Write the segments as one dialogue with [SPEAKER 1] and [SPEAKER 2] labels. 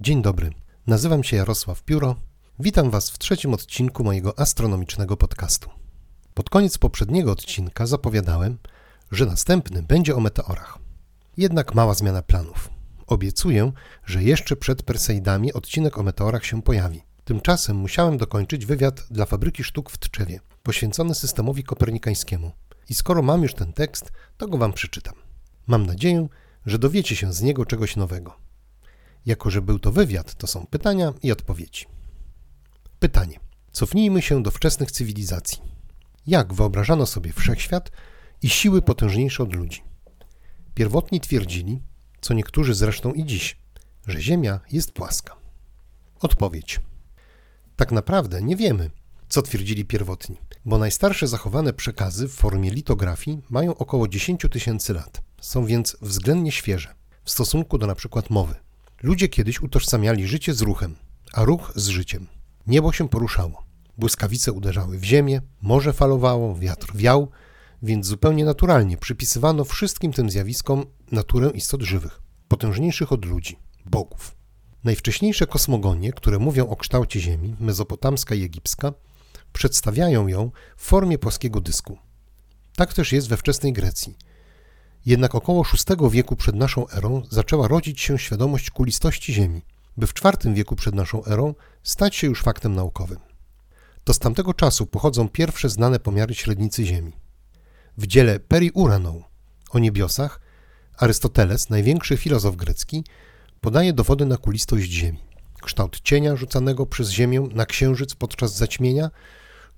[SPEAKER 1] Dzień dobry, nazywam się Jarosław Pióro. Witam Was w trzecim odcinku mojego astronomicznego podcastu. Pod koniec poprzedniego odcinka zapowiadałem, że następny będzie o meteorach. Jednak mała zmiana planów. Obiecuję, że jeszcze przed Perseidami odcinek o meteorach się pojawi. Tymczasem musiałem dokończyć wywiad dla Fabryki Sztuk w Tczewie, poświęcony systemowi kopernikańskiemu. I skoro mam już ten tekst, to go Wam przeczytam. Mam nadzieję, że dowiecie się z niego czegoś nowego. Jako, że był to wywiad, to są pytania i odpowiedzi. Pytanie. Cofnijmy się do wczesnych cywilizacji. Jak wyobrażano sobie wszechświat i siły potężniejsze od ludzi? Pierwotni twierdzili, co niektórzy zresztą i dziś, że Ziemia jest płaska. Odpowiedź. Tak naprawdę nie wiemy, co twierdzili pierwotni, bo najstarsze zachowane przekazy w formie litografii mają około 10 tysięcy lat. Są więc względnie świeże w stosunku do np. mowy. Ludzie kiedyś utożsamiali życie z ruchem, a ruch z życiem. Niebo się poruszało. Błyskawice uderzały w ziemię, morze falowało, wiatr wiał, więc zupełnie naturalnie przypisywano wszystkim tym zjawiskom naturę istot żywych, potężniejszych od ludzi, bogów. Najwcześniejsze kosmogonie, które mówią o kształcie Ziemi, mezopotamska i egipska, przedstawiają ją w formie płaskiego dysku. Tak też jest we wczesnej Grecji. Jednak około VI wieku przed naszą erą zaczęła rodzić się świadomość kulistości Ziemi, by w IV wieku przed naszą erą stać się już faktem naukowym. To z tamtego czasu pochodzą pierwsze znane pomiary średnicy Ziemi. W dziele Periuraną o niebiosach Arystoteles, największy filozof grecki, podaje dowody na kulistość Ziemi. Kształt cienia rzucanego przez Ziemię na Księżyc podczas zaćmienia,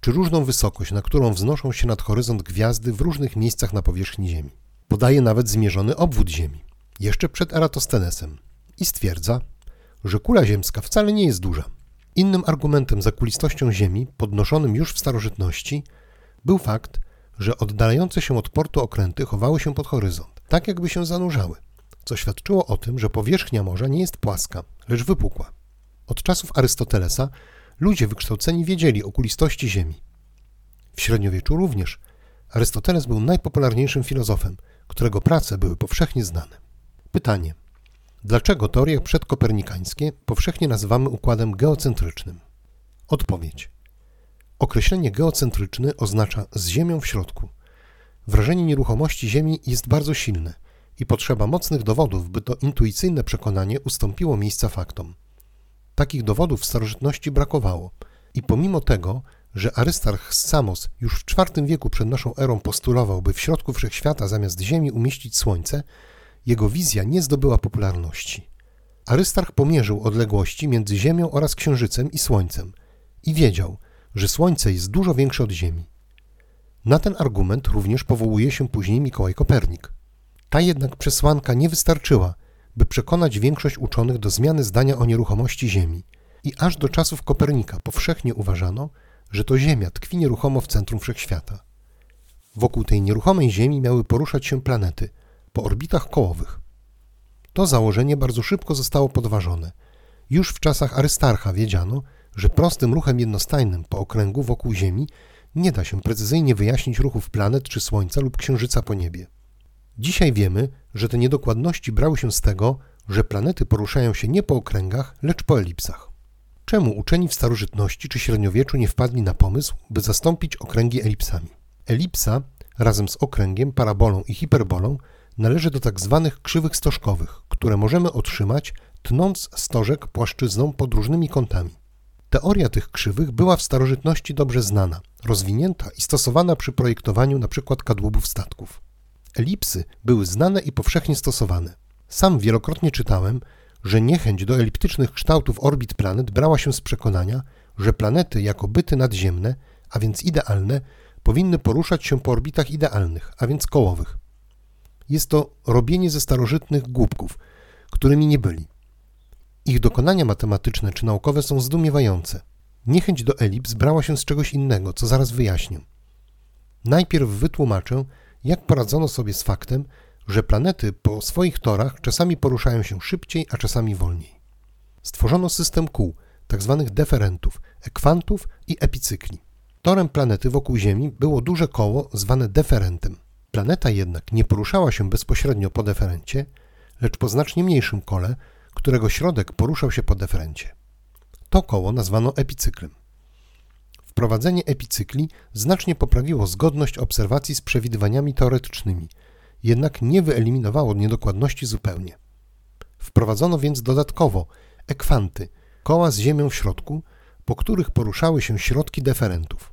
[SPEAKER 1] czy różną wysokość, na którą wznoszą się nad horyzont gwiazdy w różnych miejscach na powierzchni Ziemi. Podaje nawet zmierzony obwód Ziemi, jeszcze przed Eratosthenesem, i stwierdza, że kula ziemska wcale nie jest duża. Innym argumentem za kulistością Ziemi, podnoszonym już w starożytności, był fakt, że oddalające się od portu okręty chowały się pod horyzont, tak jakby się zanurzały, co świadczyło o tym, że powierzchnia morza nie jest płaska, lecz wypukła. Od czasów Arystotelesa ludzie wykształceni wiedzieli o kulistości Ziemi. W średniowieczu również Arystoteles był najpopularniejszym filozofem, którego prace były powszechnie znane. Pytanie. Dlaczego teorie przedkopernikańskie powszechnie nazywamy układem geocentrycznym? Odpowiedź. Określenie geocentryczny oznacza z Ziemią w środku. Wrażenie nieruchomości Ziemi jest bardzo silne i potrzeba mocnych dowodów, by to intuicyjne przekonanie ustąpiło miejsca faktom. Takich dowodów w starożytności brakowało i pomimo tego, że Arystarch z Samos już w IV wieku przed naszą erą postulował, by w środku wszechświata zamiast Ziemi umieścić Słońce, jego wizja nie zdobyła popularności. Arystarch pomierzył odległości między Ziemią oraz Księżycem i Słońcem i wiedział, że Słońce jest dużo większe od Ziemi. Na ten argument również powołuje się później Mikołaj Kopernik. Ta jednak przesłanka nie wystarczyła, by przekonać większość uczonych do zmiany zdania o nieruchomości Ziemi i aż do czasów Kopernika powszechnie uważano, że to Ziemia tkwi nieruchomo w centrum wszechświata. Wokół tej nieruchomej Ziemi miały poruszać się planety po orbitach kołowych. To założenie bardzo szybko zostało podważone. Już w czasach Arystarcha wiedziano, że prostym ruchem jednostajnym po okręgu wokół Ziemi nie da się precyzyjnie wyjaśnić ruchów planet czy Słońca lub Księżyca po niebie. Dzisiaj wiemy, że te niedokładności brały się z tego, że planety poruszają się nie po okręgach, lecz po elipsach. Czemu uczeni w starożytności czy średniowieczu nie wpadli na pomysł, by zastąpić okręgi elipsami? Elipsa razem z okręgiem, parabolą i hiperbolą należy do tak zwanych krzywych stożkowych, które możemy otrzymać tnąc stożek płaszczyzną pod różnymi kątami. Teoria tych krzywych była w starożytności dobrze znana, rozwinięta i stosowana przy projektowaniu np. kadłubów statków. Elipsy były znane i powszechnie stosowane. Sam wielokrotnie czytałem, że niechęć do eliptycznych kształtów orbit planet brała się z przekonania, że planety jako byty nadziemne, a więc idealne, powinny poruszać się po orbitach idealnych, a więc kołowych. Jest to robienie ze starożytnych głupków, którymi nie byli. Ich dokonania matematyczne czy naukowe są zdumiewające. Niechęć do elips brała się z czegoś innego, co zaraz wyjaśnię. Najpierw wytłumaczę, jak poradzono sobie z faktem, że planety po swoich torach czasami poruszają się szybciej, a czasami wolniej. Stworzono system kół, tzw. Tak deferentów, ekwantów i epicykli. Torem planety wokół Ziemi było duże koło zwane deferentem. Planeta jednak nie poruszała się bezpośrednio po deferencie, lecz po znacznie mniejszym kole, którego środek poruszał się po deferencie. To koło nazwano epicyklem. Wprowadzenie epicykli znacznie poprawiło zgodność obserwacji z przewidywaniami teoretycznymi, jednak nie wyeliminowało niedokładności zupełnie. Wprowadzono więc dodatkowo ekwanty, koła z ziemią w środku, po których poruszały się środki deferentów.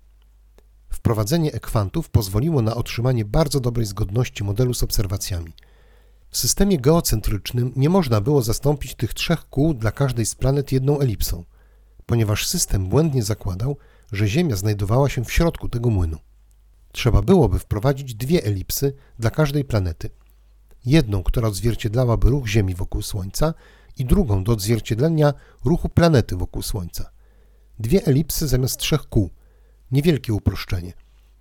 [SPEAKER 1] Wprowadzenie ekwantów pozwoliło na otrzymanie bardzo dobrej zgodności modelu z obserwacjami. W systemie geocentrycznym nie można było zastąpić tych trzech kół dla każdej z planet jedną elipsą, ponieważ system błędnie zakładał, że Ziemia znajdowała się w środku tego młynu. Trzeba byłoby wprowadzić dwie elipsy dla każdej planety. Jedną, która odzwierciedlałaby ruch Ziemi wokół Słońca i drugą do odzwierciedlenia ruchu planety wokół Słońca. Dwie elipsy zamiast trzech kół. Niewielkie uproszczenie.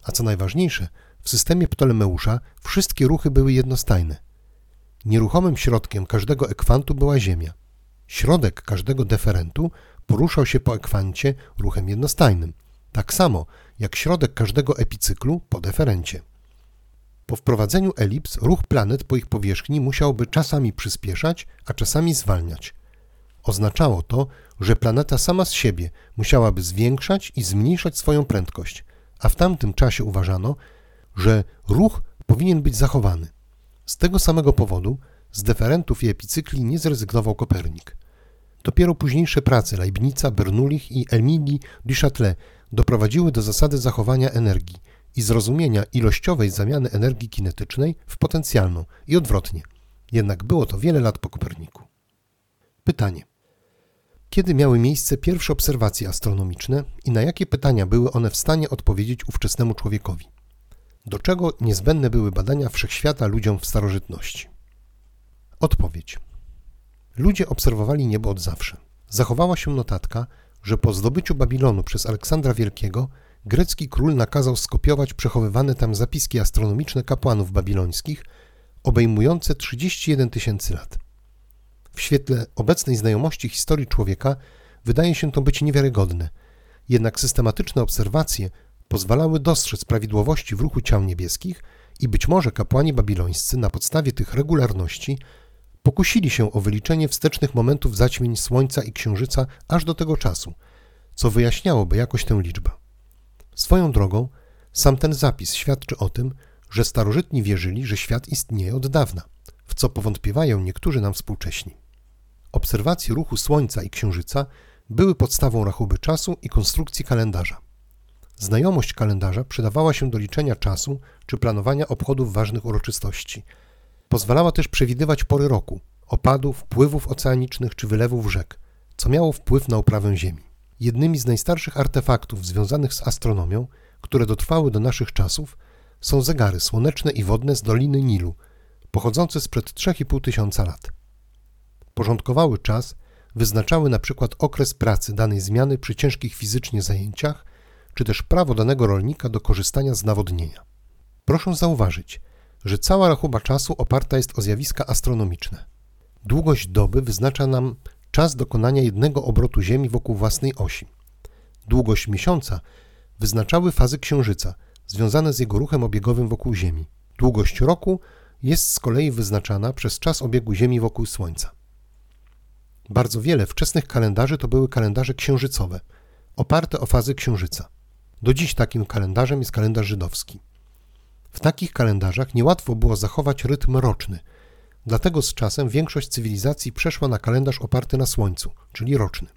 [SPEAKER 1] A co najważniejsze, w systemie Ptolemeusza wszystkie ruchy były jednostajne. Nieruchomym środkiem każdego ekwantu była Ziemia. Środek każdego deferentu poruszał się po ekwancie ruchem jednostajnym, tak samo jak środek każdego epicyklu po deferencie. Po wprowadzeniu elips ruch planet po ich powierzchni musiałby czasami przyspieszać, a czasami zwalniać. Oznaczało to, że planeta sama z siebie musiałaby zwiększać i zmniejszać swoją prędkość, a w tamtym czasie uważano, że ruch powinien być zachowany. Z tego samego powodu z deferentów i epicykli nie zrezygnował Kopernik. Dopiero późniejsze prace Leibnica, Bernoulli i Emilii du Châtelet doprowadziły do zasady zachowania energii i zrozumienia ilościowej zamiany energii kinetycznej w potencjalną i odwrotnie. Jednak było to wiele lat po Koperniku. Pytanie. Kiedy miały miejsce pierwsze obserwacje astronomiczne i na jakie pytania były one w stanie odpowiedzieć ówczesnemu człowiekowi? Do czego niezbędne były badania wszechświata ludziom w starożytności? Odpowiedź. Ludzie obserwowali niebo od zawsze. Zachowała się notatka, że po zdobyciu Babilonu przez Aleksandra Wielkiego grecki król nakazał skopiować przechowywane tam zapiski astronomiczne kapłanów babilońskich, obejmujące 31 tysięcy lat. W świetle obecnej znajomości historii człowieka wydaje się to być niewiarygodne, jednak systematyczne obserwacje pozwalały dostrzec prawidłowości w ruchu ciał niebieskich i być może kapłani babilońscy na podstawie tych regularności pokusili się o wyliczenie wstecznych momentów zaćmień Słońca i Księżyca aż do tego czasu, co wyjaśniałoby jakoś tę liczbę. Swoją drogą, sam ten zapis świadczy o tym, że starożytni wierzyli, że świat istnieje od dawna, w co powątpiewają niektórzy nam współcześni. Obserwacje ruchu Słońca i Księżyca były podstawą rachuby czasu i konstrukcji kalendarza. Znajomość kalendarza przydawała się do liczenia czasu czy planowania obchodów ważnych uroczystości – Pozwalała też przewidywać pory roku, opadów, wpływów oceanicznych czy wylewów rzek, co miało wpływ na uprawę Ziemi. Jednymi z najstarszych artefaktów związanych z astronomią, które dotrwały do naszych czasów, są zegary słoneczne i wodne z Doliny Nilu, pochodzące sprzed 3,5 tysiąca lat. Porządkowały czas, wyznaczały na przykład okres pracy danej zmiany przy ciężkich fizycznie zajęciach, czy też prawo danego rolnika do korzystania z nawodnienia. Proszę zauważyć, że cała rachuba czasu oparta jest o zjawiska astronomiczne. Długość doby wyznacza nam czas dokonania jednego obrotu Ziemi wokół własnej osi. Długość miesiąca wyznaczały fazy księżyca, związane z jego ruchem obiegowym wokół Ziemi. Długość roku jest z kolei wyznaczana przez czas obiegu Ziemi wokół Słońca. Bardzo wiele wczesnych kalendarzy to były kalendarze księżycowe, oparte o fazy księżyca. Do dziś takim kalendarzem jest kalendarz żydowski. W takich kalendarzach niełatwo było zachować rytm roczny, dlatego z czasem większość cywilizacji przeszła na kalendarz oparty na Słońcu, czyli roczny.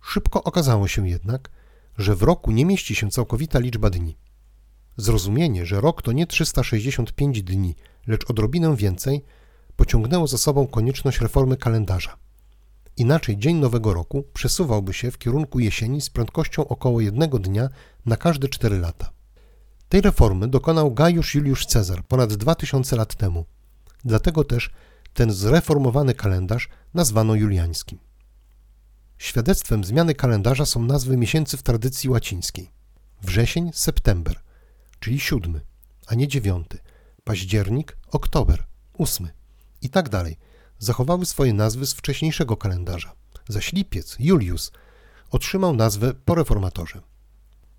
[SPEAKER 1] Szybko okazało się jednak, że w roku nie mieści się całkowita liczba dni. Zrozumienie, że rok to nie 365 dni, lecz odrobinę więcej, pociągnęło za sobą konieczność reformy kalendarza. Inaczej dzień Nowego Roku przesuwałby się w kierunku jesieni z prędkością około jednego dnia na każde cztery lata. Tej reformy dokonał Gajusz Juliusz Cezar ponad 2000 lat temu. Dlatego też ten zreformowany kalendarz nazwano juliańskim. Świadectwem zmiany kalendarza są nazwy miesięcy w tradycji łacińskiej. Wrzesień, september, czyli siódmy, a nie dziewiąty, październik, oktober, ósmy i tak dalej, zachowały swoje nazwy z wcześniejszego kalendarza, zaś lipiec, Julius, otrzymał nazwę po reformatorze.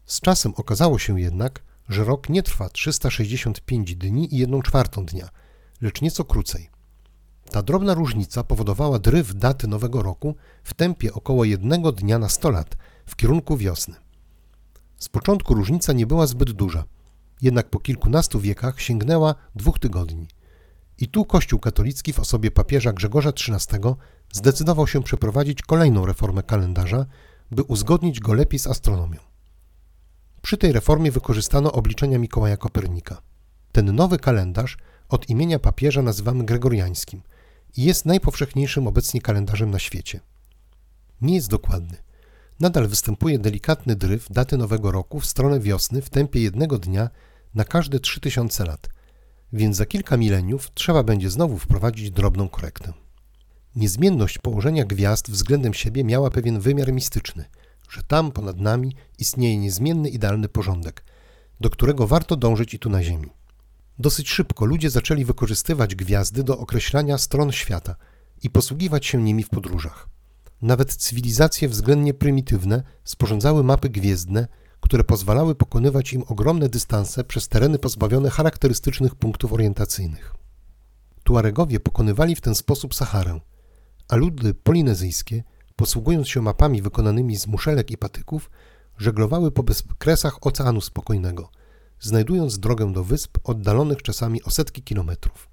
[SPEAKER 1] Z czasem okazało się jednak, że rok nie trwa 365 dni i 1 czwartą dnia, lecz nieco krócej. Ta drobna różnica powodowała dryf daty nowego roku w tempie około jednego dnia na 100 lat w kierunku wiosny. Z początku różnica nie była zbyt duża, jednak po kilkunastu wiekach sięgnęła dwóch tygodni. I tu Kościół katolicki w osobie papieża Grzegorza XIII zdecydował się przeprowadzić kolejną reformę kalendarza, by uzgodnić go lepiej z astronomią. Przy tej reformie wykorzystano obliczenia Mikołaja Kopernika. Ten nowy kalendarz od imienia papieża nazywamy gregoriańskim i jest najpowszechniejszym obecnie kalendarzem na świecie. Nie jest dokładny. Nadal występuje delikatny dryf daty nowego roku w stronę wiosny w tempie jednego dnia na każde 3000 lat, więc za kilka mileniów trzeba będzie znowu wprowadzić drobną korektę. Niezmienność położenia gwiazd względem siebie miała pewien wymiar mistyczny, że tam ponad nami istnieje niezmienny idealny porządek, do którego warto dążyć i tu na Ziemi. Dosyć szybko ludzie zaczęli wykorzystywać gwiazdy do określania stron świata i posługiwać się nimi w podróżach. Nawet cywilizacje względnie prymitywne sporządzały mapy gwiezdne, które pozwalały pokonywać im ogromne dystanse przez tereny pozbawione charakterystycznych punktów orientacyjnych. Tuaregowie pokonywali w ten sposób Saharę, a ludy polinezyjskie, posługując się mapami wykonanymi z muszelek i patyków, żeglowały po bezkresach Oceanu Spokojnego – znajdując drogę do wysp oddalonych czasami o setki kilometrów.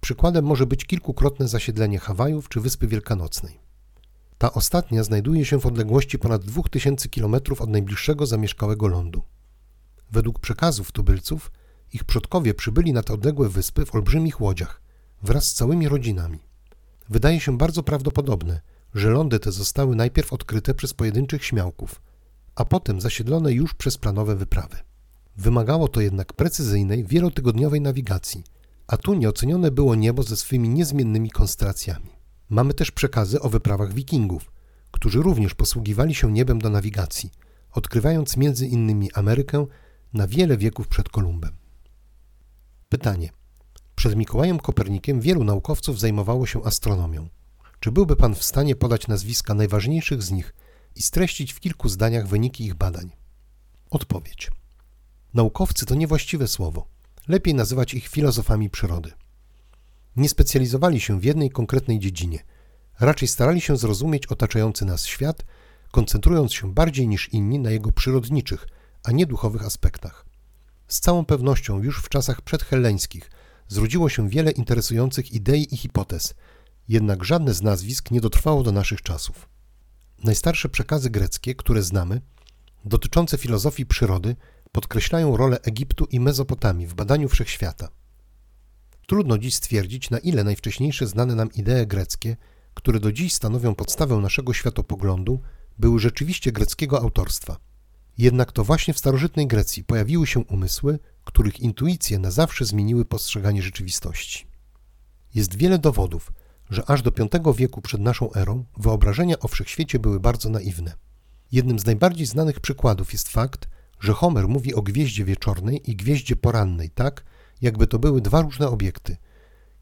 [SPEAKER 1] Przykładem może być kilkukrotne zasiedlenie Hawajów czy Wyspy Wielkanocnej. Ta ostatnia znajduje się w odległości ponad 2000 km od najbliższego zamieszkałego lądu. Według przekazów tubylców, ich przodkowie przybyli na te odległe wyspy w olbrzymich łodziach, wraz z całymi rodzinami. Wydaje się bardzo prawdopodobne, że lądy te zostały najpierw odkryte przez pojedynczych śmiałków, a potem zasiedlone już przez planowe wyprawy. Wymagało to jednak precyzyjnej, wielotygodniowej nawigacji, a tu nieocenione było niebo ze swymi niezmiennymi koncentracjami. Mamy też przekazy o wyprawach wikingów, którzy również posługiwali się niebem do nawigacji, odkrywając między innymi Amerykę na wiele wieków przed Kolumbem. Pytanie. Przed Mikołajem Kopernikiem wielu naukowców zajmowało się astronomią. Czy byłby Pan w stanie podać nazwiska najważniejszych z nich i streścić w kilku zdaniach wyniki ich badań? Odpowiedź. Naukowcy to niewłaściwe słowo. Lepiej nazywać ich filozofami przyrody. Nie specjalizowali się w jednej konkretnej dziedzinie. Raczej starali się zrozumieć otaczający nas świat, koncentrując się bardziej niż inni na jego przyrodniczych, a nie duchowych aspektach. Z całą pewnością już w czasach przedhelleńskich zrodziło się wiele interesujących idei i hipotez, jednak żadne z nazwisk nie dotrwało do naszych czasów. Najstarsze przekazy greckie, które znamy, dotyczące filozofii przyrody, podkreślają rolę Egiptu i Mezopotamii w badaniu wszechświata. Trudno dziś stwierdzić, na ile najwcześniejsze znane nam idee greckie, które do dziś stanowią podstawę naszego światopoglądu, były rzeczywiście greckiego autorstwa. Jednak to właśnie w starożytnej Grecji pojawiły się umysły, których intuicje na zawsze zmieniły postrzeganie rzeczywistości. Jest wiele dowodów, że aż do V wieku przed naszą erą wyobrażenia o wszechświecie były bardzo naiwne. Jednym z najbardziej znanych przykładów jest fakt, że Homer mówi o gwieździe wieczornej i gwieździe porannej tak, jakby to były dwa różne obiekty.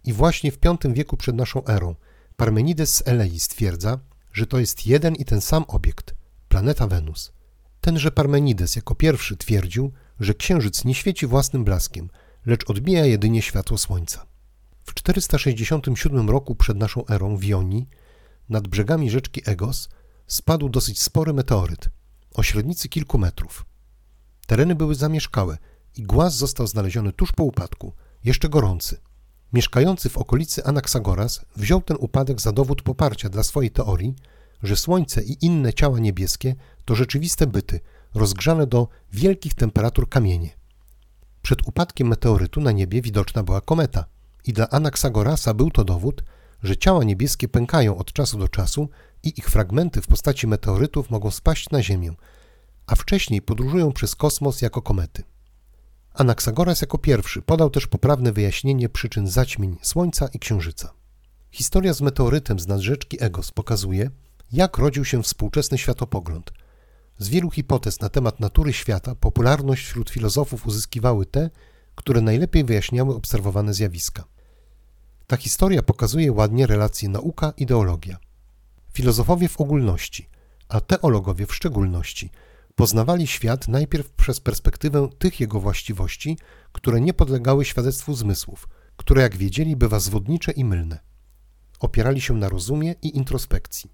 [SPEAKER 1] I właśnie w V wieku przed naszą erą Parmenides z Elei stwierdza, że to jest jeden i ten sam obiekt planeta Wenus. Tenże Parmenides jako pierwszy twierdził, że księżyc nie świeci własnym blaskiem, lecz odbija jedynie światło słońca. W 467 roku przed naszą erą w Jonii, nad brzegami rzeczki Egos, spadł dosyć spory meteoryt o średnicy kilku metrów. Tereny były zamieszkałe i głaz został znaleziony tuż po upadku, jeszcze gorący. Mieszkający w okolicy Anaxagoras wziął ten upadek za dowód poparcia dla swojej teorii, że Słońce i inne ciała niebieskie to rzeczywiste byty, rozgrzane do wielkich temperatur kamienie. Przed upadkiem meteorytu na niebie widoczna była kometa i dla Anaxagorasa był to dowód, że ciała niebieskie pękają od czasu do czasu i ich fragmenty w postaci meteorytów mogą spaść na Ziemię, a wcześniej podróżują przez kosmos jako komety. Anaxagoras jako pierwszy podał też poprawne wyjaśnienie przyczyn zaćmień Słońca i Księżyca. Historia z meteorytem z nadrzeczki Egos pokazuje, jak rodził się współczesny światopogląd. Z wielu hipotez na temat natury świata popularność wśród filozofów uzyskiwały te, które najlepiej wyjaśniały obserwowane zjawiska. Ta historia pokazuje ładnie relacje nauka-ideologia. Filozofowie w ogólności, a teologowie w szczególności – Poznawali świat najpierw przez perspektywę tych jego właściwości, które nie podlegały świadectwu zmysłów, które jak wiedzieli bywa zwodnicze i mylne. opierali się na rozumie i introspekcji.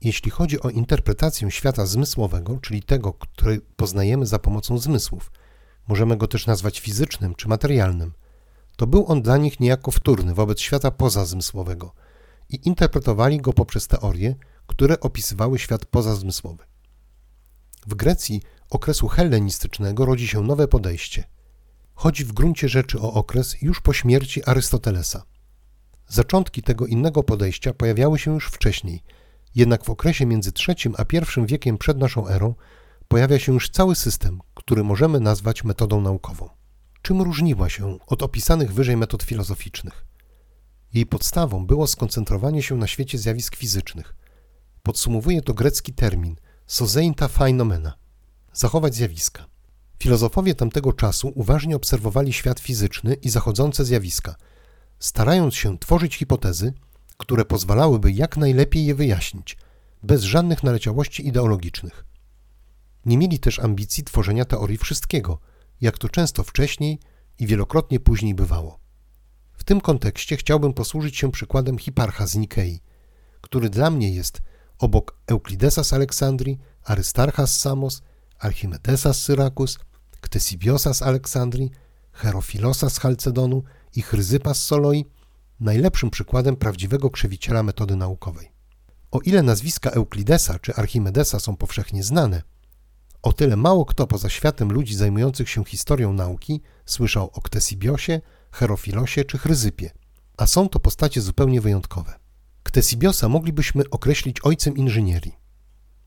[SPEAKER 1] Jeśli chodzi o interpretację świata zmysłowego, czyli tego, który poznajemy za pomocą zmysłów, możemy go też nazwać fizycznym czy materialnym, to był on dla nich niejako wtórny wobec świata pozazmysłowego i interpretowali go poprzez teorie, które opisywały świat pozazmysłowy. W Grecji okresu hellenistycznego rodzi się nowe podejście. Chodzi w gruncie rzeczy o okres już po śmierci Arystotelesa. Zaczątki tego innego podejścia pojawiały się już wcześniej – jednak w okresie między III a I wiekiem przed naszą erą pojawia się już cały system, który możemy nazwać metodą naukową. Czym różniła się od opisanych wyżej metod filozoficznych? Jej podstawą było skoncentrowanie się na świecie zjawisk fizycznych. Podsumowuje to grecki termin sozeinta phenomena zachować zjawiska. Filozofowie tamtego czasu uważnie obserwowali świat fizyczny i zachodzące zjawiska, starając się tworzyć hipotezy, które pozwalałyby jak najlepiej je wyjaśnić, bez żadnych naleciałości ideologicznych. Nie mieli też ambicji tworzenia teorii wszystkiego, jak to często wcześniej i wielokrotnie później bywało. W tym kontekście chciałbym posłużyć się przykładem Hiparcha z Nikei, który dla mnie jest obok Euklidesa z Aleksandrii, Arystarcha z Samos, Archimedesa z Syrakus, Ktesibiosa z Aleksandrii, Herofilosa z Chalcedonu i Chryzypa z Soloi najlepszym przykładem prawdziwego krzewiciela metody naukowej. O ile nazwiska Euklidesa czy Archimedesa są powszechnie znane, o tyle mało kto poza światem ludzi zajmujących się historią nauki słyszał o Ktesibiosie, Herofilosie czy Chryzypie, a są to postacie zupełnie wyjątkowe. Ktesibiosa moglibyśmy określić ojcem inżynierii,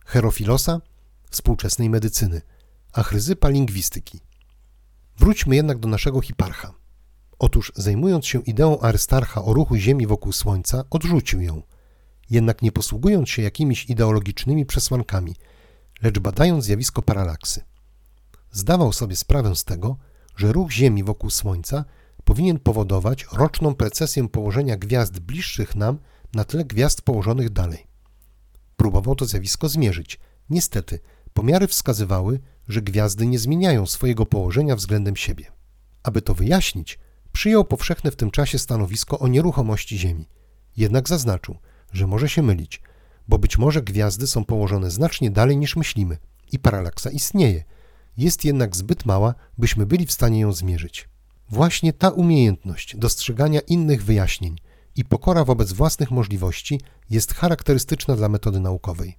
[SPEAKER 1] Herofilosa współczesnej medycyny, a Chryzypa lingwistyki. Wróćmy jednak do naszego hiparcha. Otóż zajmując się ideą Arystarcha o ruchu Ziemi wokół Słońca, odrzucił ją, jednak nie posługując się jakimiś ideologicznymi przesłankami, lecz badając zjawisko paralaksy. Zdawał sobie sprawę z tego, że ruch Ziemi wokół Słońca powinien powodować roczną precesję położenia gwiazd bliższych nam na tle gwiazd położonych dalej. Próbował to zjawisko zmierzyć. Niestety, pomiary wskazywały, że gwiazdy nie zmieniają swojego położenia względem siebie. Aby to wyjaśnić, Przyjął powszechne w tym czasie stanowisko o nieruchomości Ziemi. Jednak zaznaczył, że może się mylić, bo być może gwiazdy są położone znacznie dalej niż myślimy i paralaksa istnieje. Jest jednak zbyt mała, byśmy byli w stanie ją zmierzyć. Właśnie ta umiejętność dostrzegania innych wyjaśnień i pokora wobec własnych możliwości jest charakterystyczna dla metody naukowej.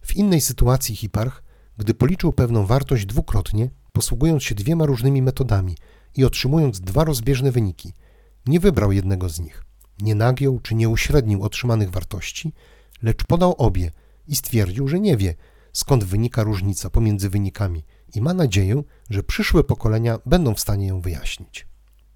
[SPEAKER 1] W innej sytuacji Hiparch, gdy policzył pewną wartość dwukrotnie, posługując się dwiema różnymi metodami – i otrzymując dwa rozbieżne wyniki, nie wybrał jednego z nich, nie nagiął czy nie uśrednił otrzymanych wartości, lecz podał obie i stwierdził, że nie wie, skąd wynika różnica pomiędzy wynikami i ma nadzieję, że przyszłe pokolenia będą w stanie ją wyjaśnić.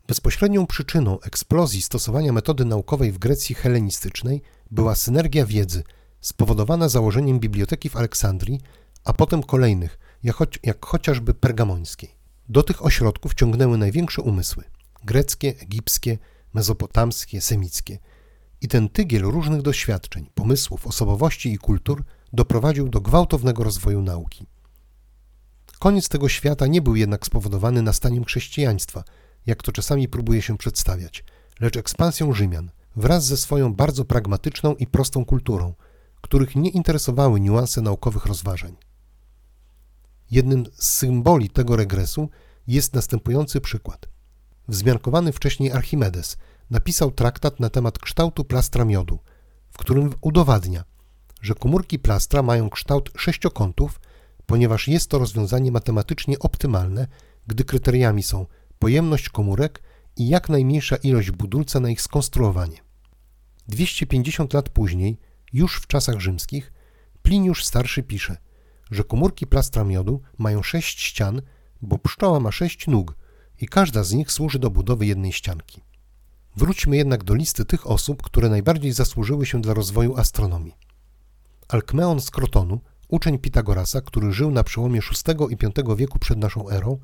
[SPEAKER 1] Bezpośrednią przyczyną eksplozji stosowania metody naukowej w Grecji helenistycznej była synergia wiedzy spowodowana założeniem biblioteki w Aleksandrii, a potem kolejnych, jak, choć, jak chociażby pergamońskiej. Do tych ośrodków ciągnęły największe umysły greckie, egipskie, mezopotamskie, semickie. I ten tygiel różnych doświadczeń, pomysłów, osobowości i kultur doprowadził do gwałtownego rozwoju nauki. Koniec tego świata nie był jednak spowodowany nastaniem chrześcijaństwa, jak to czasami próbuje się przedstawiać, lecz ekspansją Rzymian wraz ze swoją bardzo pragmatyczną i prostą kulturą, których nie interesowały niuanse naukowych rozważań. Jednym z symboli tego regresu jest następujący przykład. Wzmiankowany wcześniej Archimedes napisał traktat na temat kształtu plastra miodu, w którym udowadnia, że komórki plastra mają kształt sześciokątów, ponieważ jest to rozwiązanie matematycznie optymalne, gdy kryteriami są pojemność komórek i jak najmniejsza ilość budulca na ich skonstruowanie. 250 lat później, już w czasach rzymskich, Pliniusz Starszy pisze – że komórki plastra miodu mają sześć ścian, bo pszczoła ma sześć nóg i każda z nich służy do budowy jednej ścianki. Wróćmy jednak do listy tych osób, które najbardziej zasłużyły się dla rozwoju astronomii. Alkmeon z Krotonu, uczeń Pitagorasa, który żył na przełomie VI i V wieku przed naszą erą,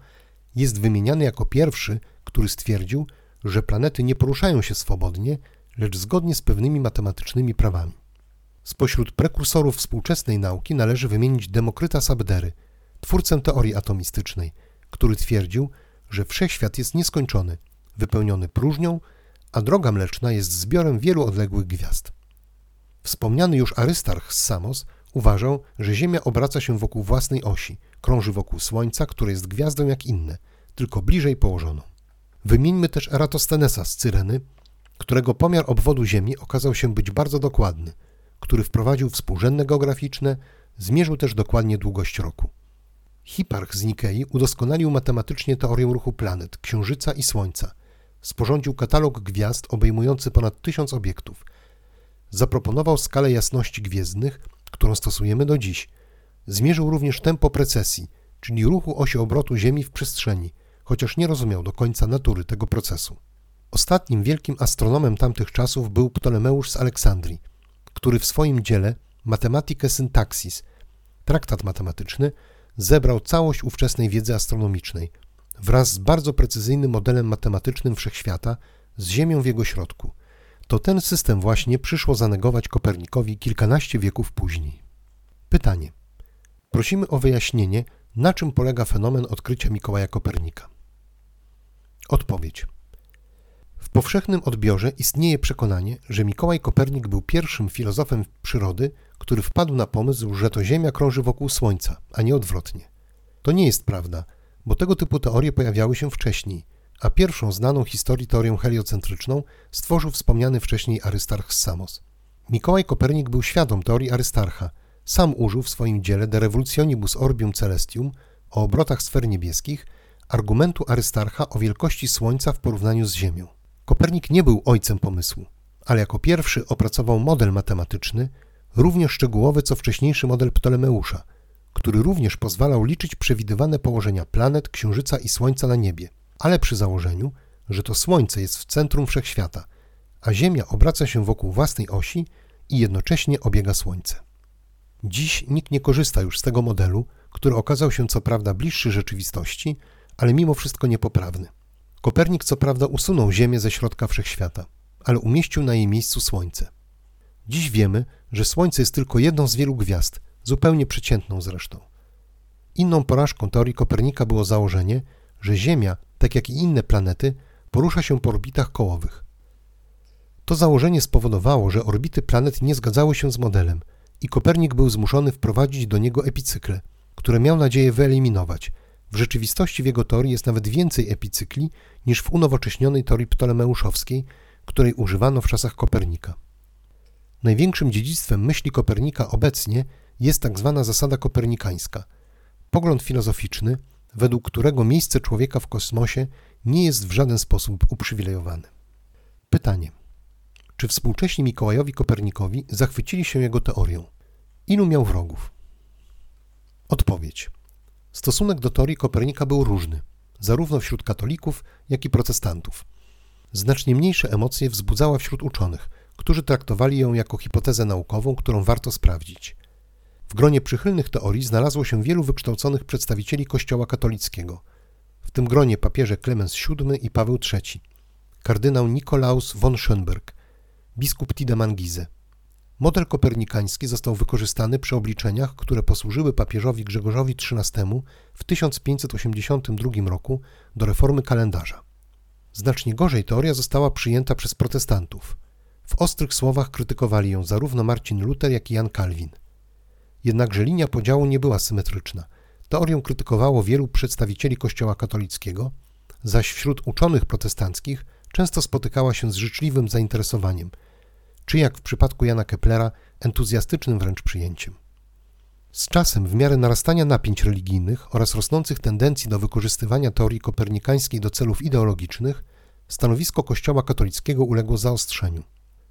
[SPEAKER 1] jest wymieniany jako pierwszy, który stwierdził, że planety nie poruszają się swobodnie, lecz zgodnie z pewnymi matematycznymi prawami. Spośród prekursorów współczesnej nauki należy wymienić Demokryta Sabdery, twórcę teorii atomistycznej, który twierdził, że wszechświat jest nieskończony, wypełniony próżnią, a droga mleczna jest zbiorem wielu odległych gwiazd. Wspomniany już Arystarch z Samos uważał, że Ziemia obraca się wokół własnej osi, krąży wokół Słońca, które jest gwiazdą jak inne, tylko bliżej położoną. Wymieńmy też Eratosthenesa z Cyreny, którego pomiar obwodu Ziemi okazał się być bardzo dokładny, który wprowadził współrzędne geograficzne, zmierzył też dokładnie długość roku. Hiparch z Nikei udoskonalił matematycznie teorię ruchu planet, Księżyca i Słońca. Sporządził katalog gwiazd obejmujący ponad tysiąc obiektów. Zaproponował skalę jasności gwiezdnych, którą stosujemy do dziś. Zmierzył również tempo precesji, czyli ruchu osi obrotu Ziemi w przestrzeni, chociaż nie rozumiał do końca natury tego procesu. Ostatnim wielkim astronomem tamtych czasów był Ptolemeusz z Aleksandrii, który w swoim dziele Mathematica Syntaxis, traktat matematyczny, zebrał całość ówczesnej wiedzy astronomicznej wraz z bardzo precyzyjnym modelem matematycznym wszechświata z Ziemią w jego środku. To ten system właśnie przyszło zanegować Kopernikowi kilkanaście wieków później. Pytanie. Prosimy o wyjaśnienie, na czym polega fenomen odkrycia Mikołaja Kopernika. Odpowiedź. W powszechnym odbiorze istnieje przekonanie, że Mikołaj Kopernik był pierwszym filozofem przyrody, który wpadł na pomysł, że to Ziemia krąży wokół Słońca, a nie odwrotnie. To nie jest prawda, bo tego typu teorie pojawiały się wcześniej, a pierwszą znaną historii teorię heliocentryczną stworzył wspomniany wcześniej Arystarch z Samos. Mikołaj Kopernik był świadom teorii Arystarcha. Sam użył w swoim dziele De Revolutionibus Orbium Celestium o obrotach sfer niebieskich argumentu Arystarcha o wielkości Słońca w porównaniu z Ziemią. Kopernik nie był ojcem pomysłu, ale jako pierwszy opracował model matematyczny, równie szczegółowy co wcześniejszy model Ptolemeusza, który również pozwalał liczyć przewidywane położenia planet, księżyca i Słońca na niebie, ale przy założeniu, że to Słońce jest w centrum wszechświata, a Ziemia obraca się wokół własnej osi i jednocześnie obiega Słońce. Dziś nikt nie korzysta już z tego modelu, który okazał się co prawda bliższy rzeczywistości, ale mimo wszystko niepoprawny. Kopernik co prawda usunął Ziemię ze środka wszechświata, ale umieścił na jej miejscu Słońce. Dziś wiemy, że Słońce jest tylko jedną z wielu gwiazd, zupełnie przeciętną zresztą. Inną porażką teorii Kopernika było założenie, że Ziemia, tak jak i inne planety, porusza się po orbitach kołowych. To założenie spowodowało, że orbity planet nie zgadzały się z modelem i Kopernik był zmuszony wprowadzić do niego epicykle, które miał nadzieję wyeliminować – w rzeczywistości w jego teorii jest nawet więcej epicykli niż w unowocześnionej teorii ptolemeuszowskiej, której używano w czasach Kopernika. Największym dziedzictwem myśli Kopernika obecnie jest tak zwana zasada kopernikańska, pogląd filozoficzny, według którego miejsce człowieka w kosmosie nie jest w żaden sposób uprzywilejowane. Pytanie. Czy współcześni Mikołajowi Kopernikowi zachwycili się jego teorią? Ilu miał wrogów? Odpowiedź. Stosunek do teorii Kopernika był różny, zarówno wśród katolików, jak i protestantów. Znacznie mniejsze emocje wzbudzała wśród uczonych, którzy traktowali ją jako hipotezę naukową, którą warto sprawdzić. W gronie przychylnych teorii znalazło się wielu wykształconych przedstawicieli Kościoła katolickiego, w tym gronie papieże Klemens VII i Paweł III, kardynał Nikolaus von Schönberg, biskup Tiedemann Gize, Model kopernikański został wykorzystany przy obliczeniach, które posłużyły papieżowi Grzegorzowi XIII w 1582 roku do reformy kalendarza. Znacznie gorzej teoria została przyjęta przez protestantów. W ostrych słowach krytykowali ją zarówno Marcin Luther, jak i Jan Kalwin. Jednakże linia podziału nie była symetryczna. Teorię krytykowało wielu przedstawicieli Kościoła katolickiego, zaś wśród uczonych protestanckich często spotykała się z życzliwym zainteresowaniem – czy jak w przypadku Jana Keplera, entuzjastycznym wręcz przyjęciem. Z czasem, w miarę narastania napięć religijnych oraz rosnących tendencji do wykorzystywania teorii kopernikańskiej do celów ideologicznych, stanowisko Kościoła katolickiego uległo zaostrzeniu.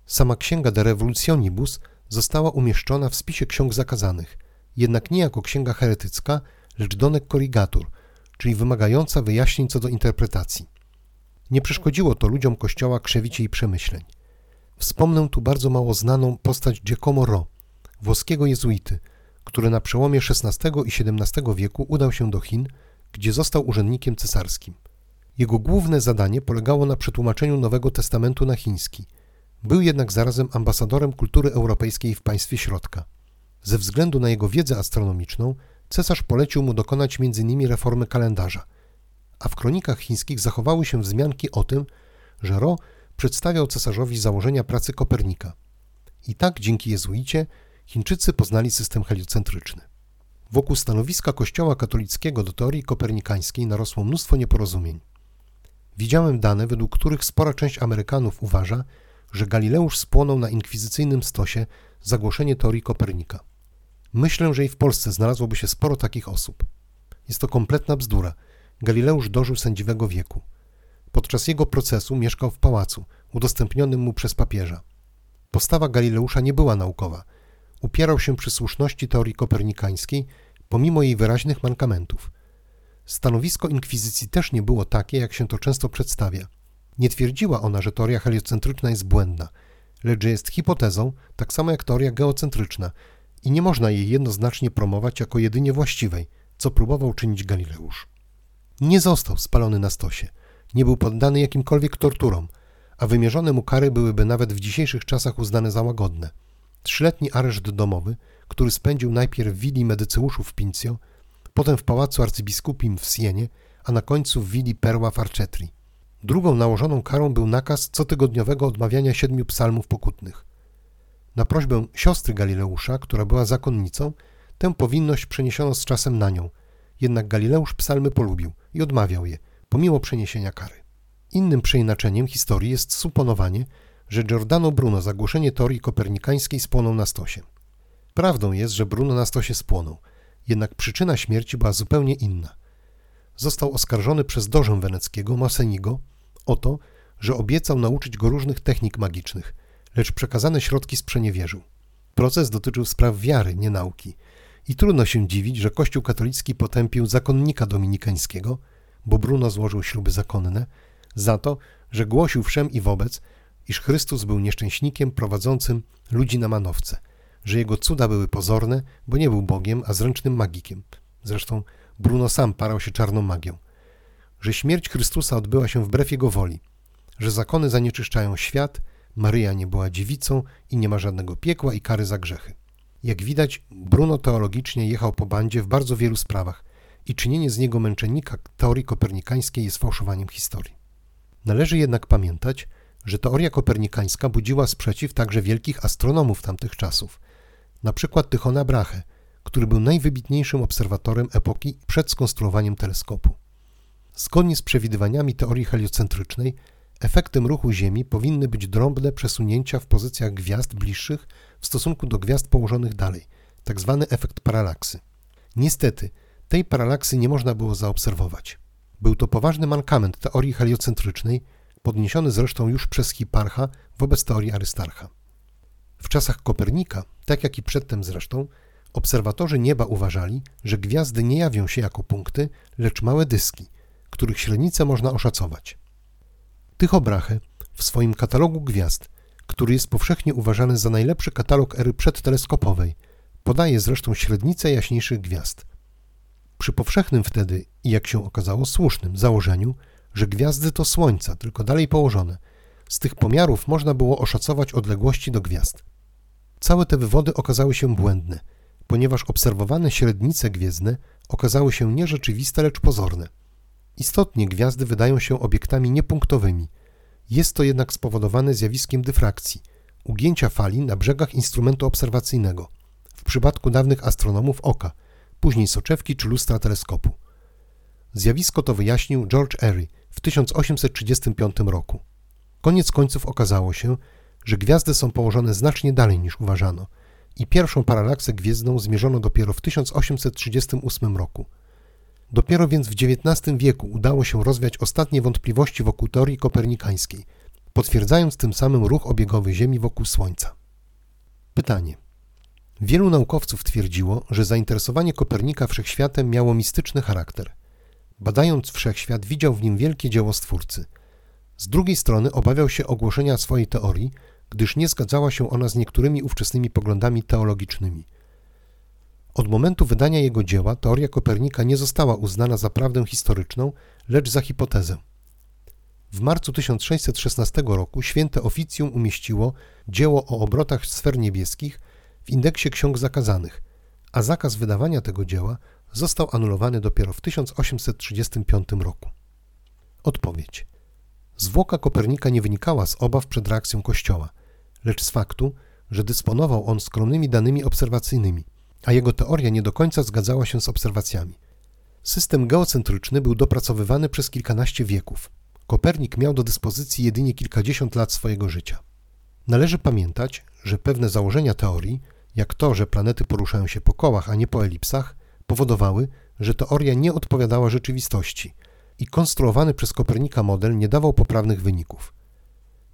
[SPEAKER 1] Sama księga De Revolutionibus została umieszczona w spisie ksiąg zakazanych, jednak nie jako księga heretycka, lecz donek corrigatur, czyli wymagająca wyjaśnień co do interpretacji. Nie przeszkodziło to ludziom Kościoła krzewić jej przemyśleń. Wspomnę tu bardzo mało znaną postać Giacomo Ro, włoskiego jezuity, który na przełomie XVI i XVII wieku udał się do Chin, gdzie został urzędnikiem cesarskim. Jego główne zadanie polegało na przetłumaczeniu Nowego Testamentu na chiński. Był jednak zarazem ambasadorem kultury europejskiej w państwie środka. Ze względu na jego wiedzę astronomiczną, cesarz polecił mu dokonać m.in. reformy kalendarza, a w kronikach chińskich zachowały się wzmianki o tym, że Ro przedstawiał cesarzowi założenia pracy Kopernika. I tak dzięki jezuicie Chińczycy poznali system heliocentryczny. Wokół stanowiska Kościoła katolickiego do teorii kopernikańskiej narosło mnóstwo nieporozumień. Widziałem dane, według których spora część Amerykanów uważa, że Galileusz spłonął na inkwizycyjnym stosie zagłoszenie teorii Kopernika. Myślę, że i w Polsce znalazłoby się sporo takich osób. Jest to kompletna bzdura. Galileusz dożył sędziwego wieku. Podczas jego procesu mieszkał w pałacu, udostępnionym mu przez papieża. Postawa Galileusza nie była naukowa. Upierał się przy słuszności teorii kopernikańskiej, pomimo jej wyraźnych mankamentów. Stanowisko inkwizycji też nie było takie, jak się to często przedstawia. Nie twierdziła ona, że teoria heliocentryczna jest błędna, lecz że jest hipotezą, tak samo jak teoria geocentryczna i nie można jej jednoznacznie promować jako jedynie właściwej, co próbował czynić Galileusz. Nie został spalony na stosie, nie był poddany jakimkolwiek torturom, a wymierzone mu kary byłyby nawet w dzisiejszych czasach uznane za łagodne. Trzyletni areszt domowy, który spędził najpierw w willi medyceuszów w Pincio, potem w pałacu arcybiskupim w Sienie, a na końcu w willi Perła w. Drugą nałożoną karą był nakaz cotygodniowego odmawiania siedmiu psalmów pokutnych. Na prośbę siostry Galileusza, która była zakonnicą, tę powinność przeniesiono z czasem na nią, jednak Galileusz psalmy polubił i odmawiał je, pomimo przeniesienia kary. Innym przeinaczeniem historii jest suponowanie, że Giordano Bruno za głoszenie teorii kopernikańskiej spłonął na stosie. Prawdą jest, że Bruno na stosie spłonął, jednak przyczyna śmierci była zupełnie inna. Został oskarżony przez dożę weneckiego Masenigo o to, że obiecał nauczyć go różnych technik magicznych, lecz przekazane środki sprzeniewierzył. Proces dotyczył spraw wiary, nie nauki. I trudno się dziwić, że Kościół katolicki potępił zakonnika dominikańskiego, bo Bruno złożył śluby zakonne, za to, że głosił wszem i wobec, iż Chrystus był nieszczęśnikiem prowadzącym ludzi na manowce, że jego cuda były pozorne, bo nie był Bogiem, a zręcznym magikiem. Zresztą Bruno sam parał się czarną magią. Że śmierć Chrystusa odbyła się wbrew jego woli, że zakony zanieczyszczają świat, Maryja nie była dziewicą i nie ma żadnego piekła i kary za grzechy. Jak widać, Bruno teologicznie jechał po bandzie w bardzo wielu sprawach i czynienie z niego męczennika teorii kopernikańskiej jest fałszowaniem historii. Należy jednak pamiętać, że teoria kopernikańska budziła sprzeciw także wielkich astronomów tamtych czasów, na przykład Tychona Brahe, który był najwybitniejszym obserwatorem epoki przed skonstruowaniem teleskopu. Zgodnie z przewidywaniami teorii heliocentrycznej, efektem ruchu Ziemi powinny być drobne przesunięcia w pozycjach gwiazd bliższych w stosunku do gwiazd położonych dalej, tzw. Tak efekt paralaksy. Niestety, tej paralaksy nie można było zaobserwować. Był to poważny mankament teorii heliocentrycznej, podniesiony zresztą już przez Hiparcha wobec teorii Arystarcha. W czasach Kopernika, tak jak i przedtem zresztą, obserwatorzy nieba uważali, że gwiazdy nie jawią się jako punkty, lecz małe dyski, których średnicę można oszacować. Tycho Brahe w swoim katalogu gwiazd, który jest powszechnie uważany za najlepszy katalog ery przedteleskopowej, podaje zresztą średnicę jaśniejszych gwiazd – przy powszechnym wtedy i jak się okazało słusznym założeniu, że gwiazdy to słońca, tylko dalej położone, z tych pomiarów można było oszacować odległości do gwiazd. Całe te wywody okazały się błędne, ponieważ obserwowane średnice gwiezdne okazały się nierzeczywiste, lecz pozorne. Istotnie gwiazdy wydają się obiektami niepunktowymi. Jest to jednak spowodowane zjawiskiem dyfrakcji, ugięcia fali na brzegach instrumentu obserwacyjnego, w przypadku dawnych astronomów oka – później soczewki czy lustra teleskopu. Zjawisko to wyjaśnił George Airy w 1835 roku. Koniec końców okazało się, że gwiazdy są położone znacznie dalej niż uważano i pierwszą paralaksę gwiezdną zmierzono dopiero w 1838 roku. Dopiero więc w XIX wieku udało się rozwiać ostatnie wątpliwości wokół teorii kopernikańskiej, potwierdzając tym samym ruch obiegowy Ziemi wokół Słońca. Pytanie. Wielu naukowców twierdziło, że zainteresowanie Kopernika wszechświatem miało mistyczny charakter. Badając wszechświat, widział w nim wielkie dzieło Stwórcy. Z drugiej strony obawiał się ogłoszenia swojej teorii, gdyż nie zgadzała się ona z niektórymi ówczesnymi poglądami teologicznymi. Od momentu wydania jego dzieła teoria Kopernika nie została uznana za prawdę historyczną, lecz za hipotezę. W marcu 1616 roku święte oficjum umieściło dzieło o obrotach sfer niebieskich – w indeksie ksiąg zakazanych, a zakaz wydawania tego dzieła został anulowany dopiero w 1835 roku. Odpowiedź. Zwłoka Kopernika nie wynikała z obaw przed reakcją Kościoła, lecz z faktu, że dysponował on skromnymi danymi obserwacyjnymi, a jego teoria nie do końca zgadzała się z obserwacjami. System geocentryczny był dopracowywany przez kilkanaście wieków. Kopernik miał do dyspozycji jedynie kilkadziesiąt lat swojego życia. Należy pamiętać, że pewne założenia teorii, jak to, że planety poruszają się po kołach, a nie po elipsach, powodowały, że teoria nie odpowiadała rzeczywistości i konstruowany przez Kopernika model nie dawał poprawnych wyników.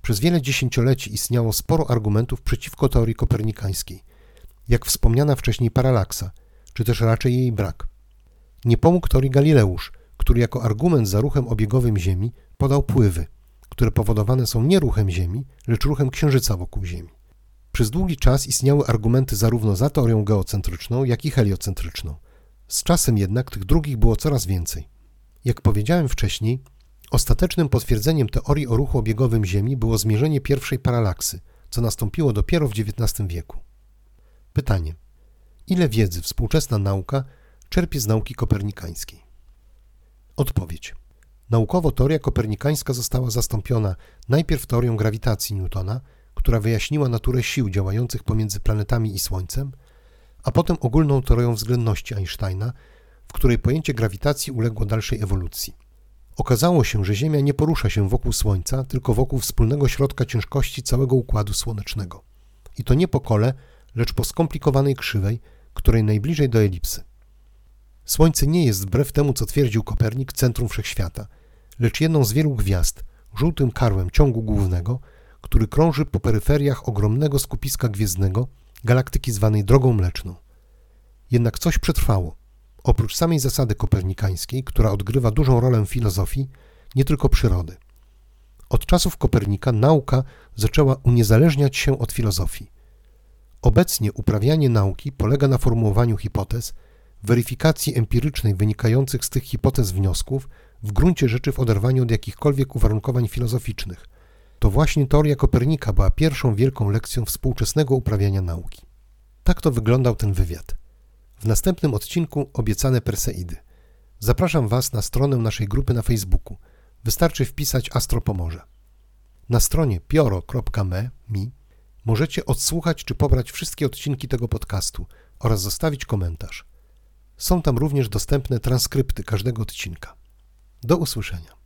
[SPEAKER 1] Przez wiele dziesięcioleci istniało sporo argumentów przeciwko teorii kopernikańskiej, jak wspomniana wcześniej paralaksa, czy też raczej jej brak. Nie pomógł teorii Galileusz, który jako argument za ruchem obiegowym Ziemi podał pływy, które powodowane są nie ruchem Ziemi, lecz ruchem Księżyca wokół Ziemi. Przez długi czas istniały argumenty zarówno za teorią geocentryczną, jak i heliocentryczną. Z czasem jednak tych drugich było coraz więcej. Jak powiedziałem wcześniej, ostatecznym potwierdzeniem teorii o ruchu obiegowym Ziemi było zmierzenie pierwszej paralaksy, co nastąpiło dopiero w XIX wieku. Pytanie: ile wiedzy współczesna nauka czerpie z nauki kopernikańskiej? Odpowiedź. Naukowo teoria kopernikańska została zastąpiona najpierw teorią grawitacji Newtona, która wyjaśniła naturę sił działających pomiędzy planetami i Słońcem, a potem ogólną teorią względności Einsteina, w której pojęcie grawitacji uległo dalszej ewolucji. Okazało się, że Ziemia nie porusza się wokół Słońca, tylko wokół wspólnego środka ciężkości całego Układu Słonecznego. I to nie po kole, lecz po skomplikowanej krzywej, której najbliżej do elipsy. Słońce nie jest, wbrew temu co twierdził Kopernik, centrum wszechświata, lecz jedną z wielu gwiazd, żółtym karłem ciągu głównego, który krąży po peryferiach ogromnego skupiska gwiezdnego, galaktyki zwanej Drogą Mleczną. Jednak coś przetrwało. Oprócz samej zasady kopernikańskiej, która odgrywa dużą rolę w filozofii, nie tylko przyrody. Od czasów Kopernika nauka zaczęła uniezależniać się od filozofii. Obecnie uprawianie nauki polega na formułowaniu hipotez, weryfikacji empirycznej wynikających z tych hipotez wniosków, w gruncie rzeczy w oderwaniu od jakichkolwiek uwarunkowań filozoficznych. To właśnie teoria Kopernika była pierwszą wielką lekcją współczesnego uprawiania nauki. Tak to wyglądał ten wywiad. W następnym odcinku obiecane Perseidy. Zapraszam Was na stronę naszej grupy na Facebooku. Wystarczy wpisać Astro Pomoże. Na stronie pioro.me mi możecie odsłuchać czy pobrać wszystkie odcinki tego podcastu oraz zostawić komentarz. Są tam również dostępne transkrypty każdego odcinka. Do usłyszenia.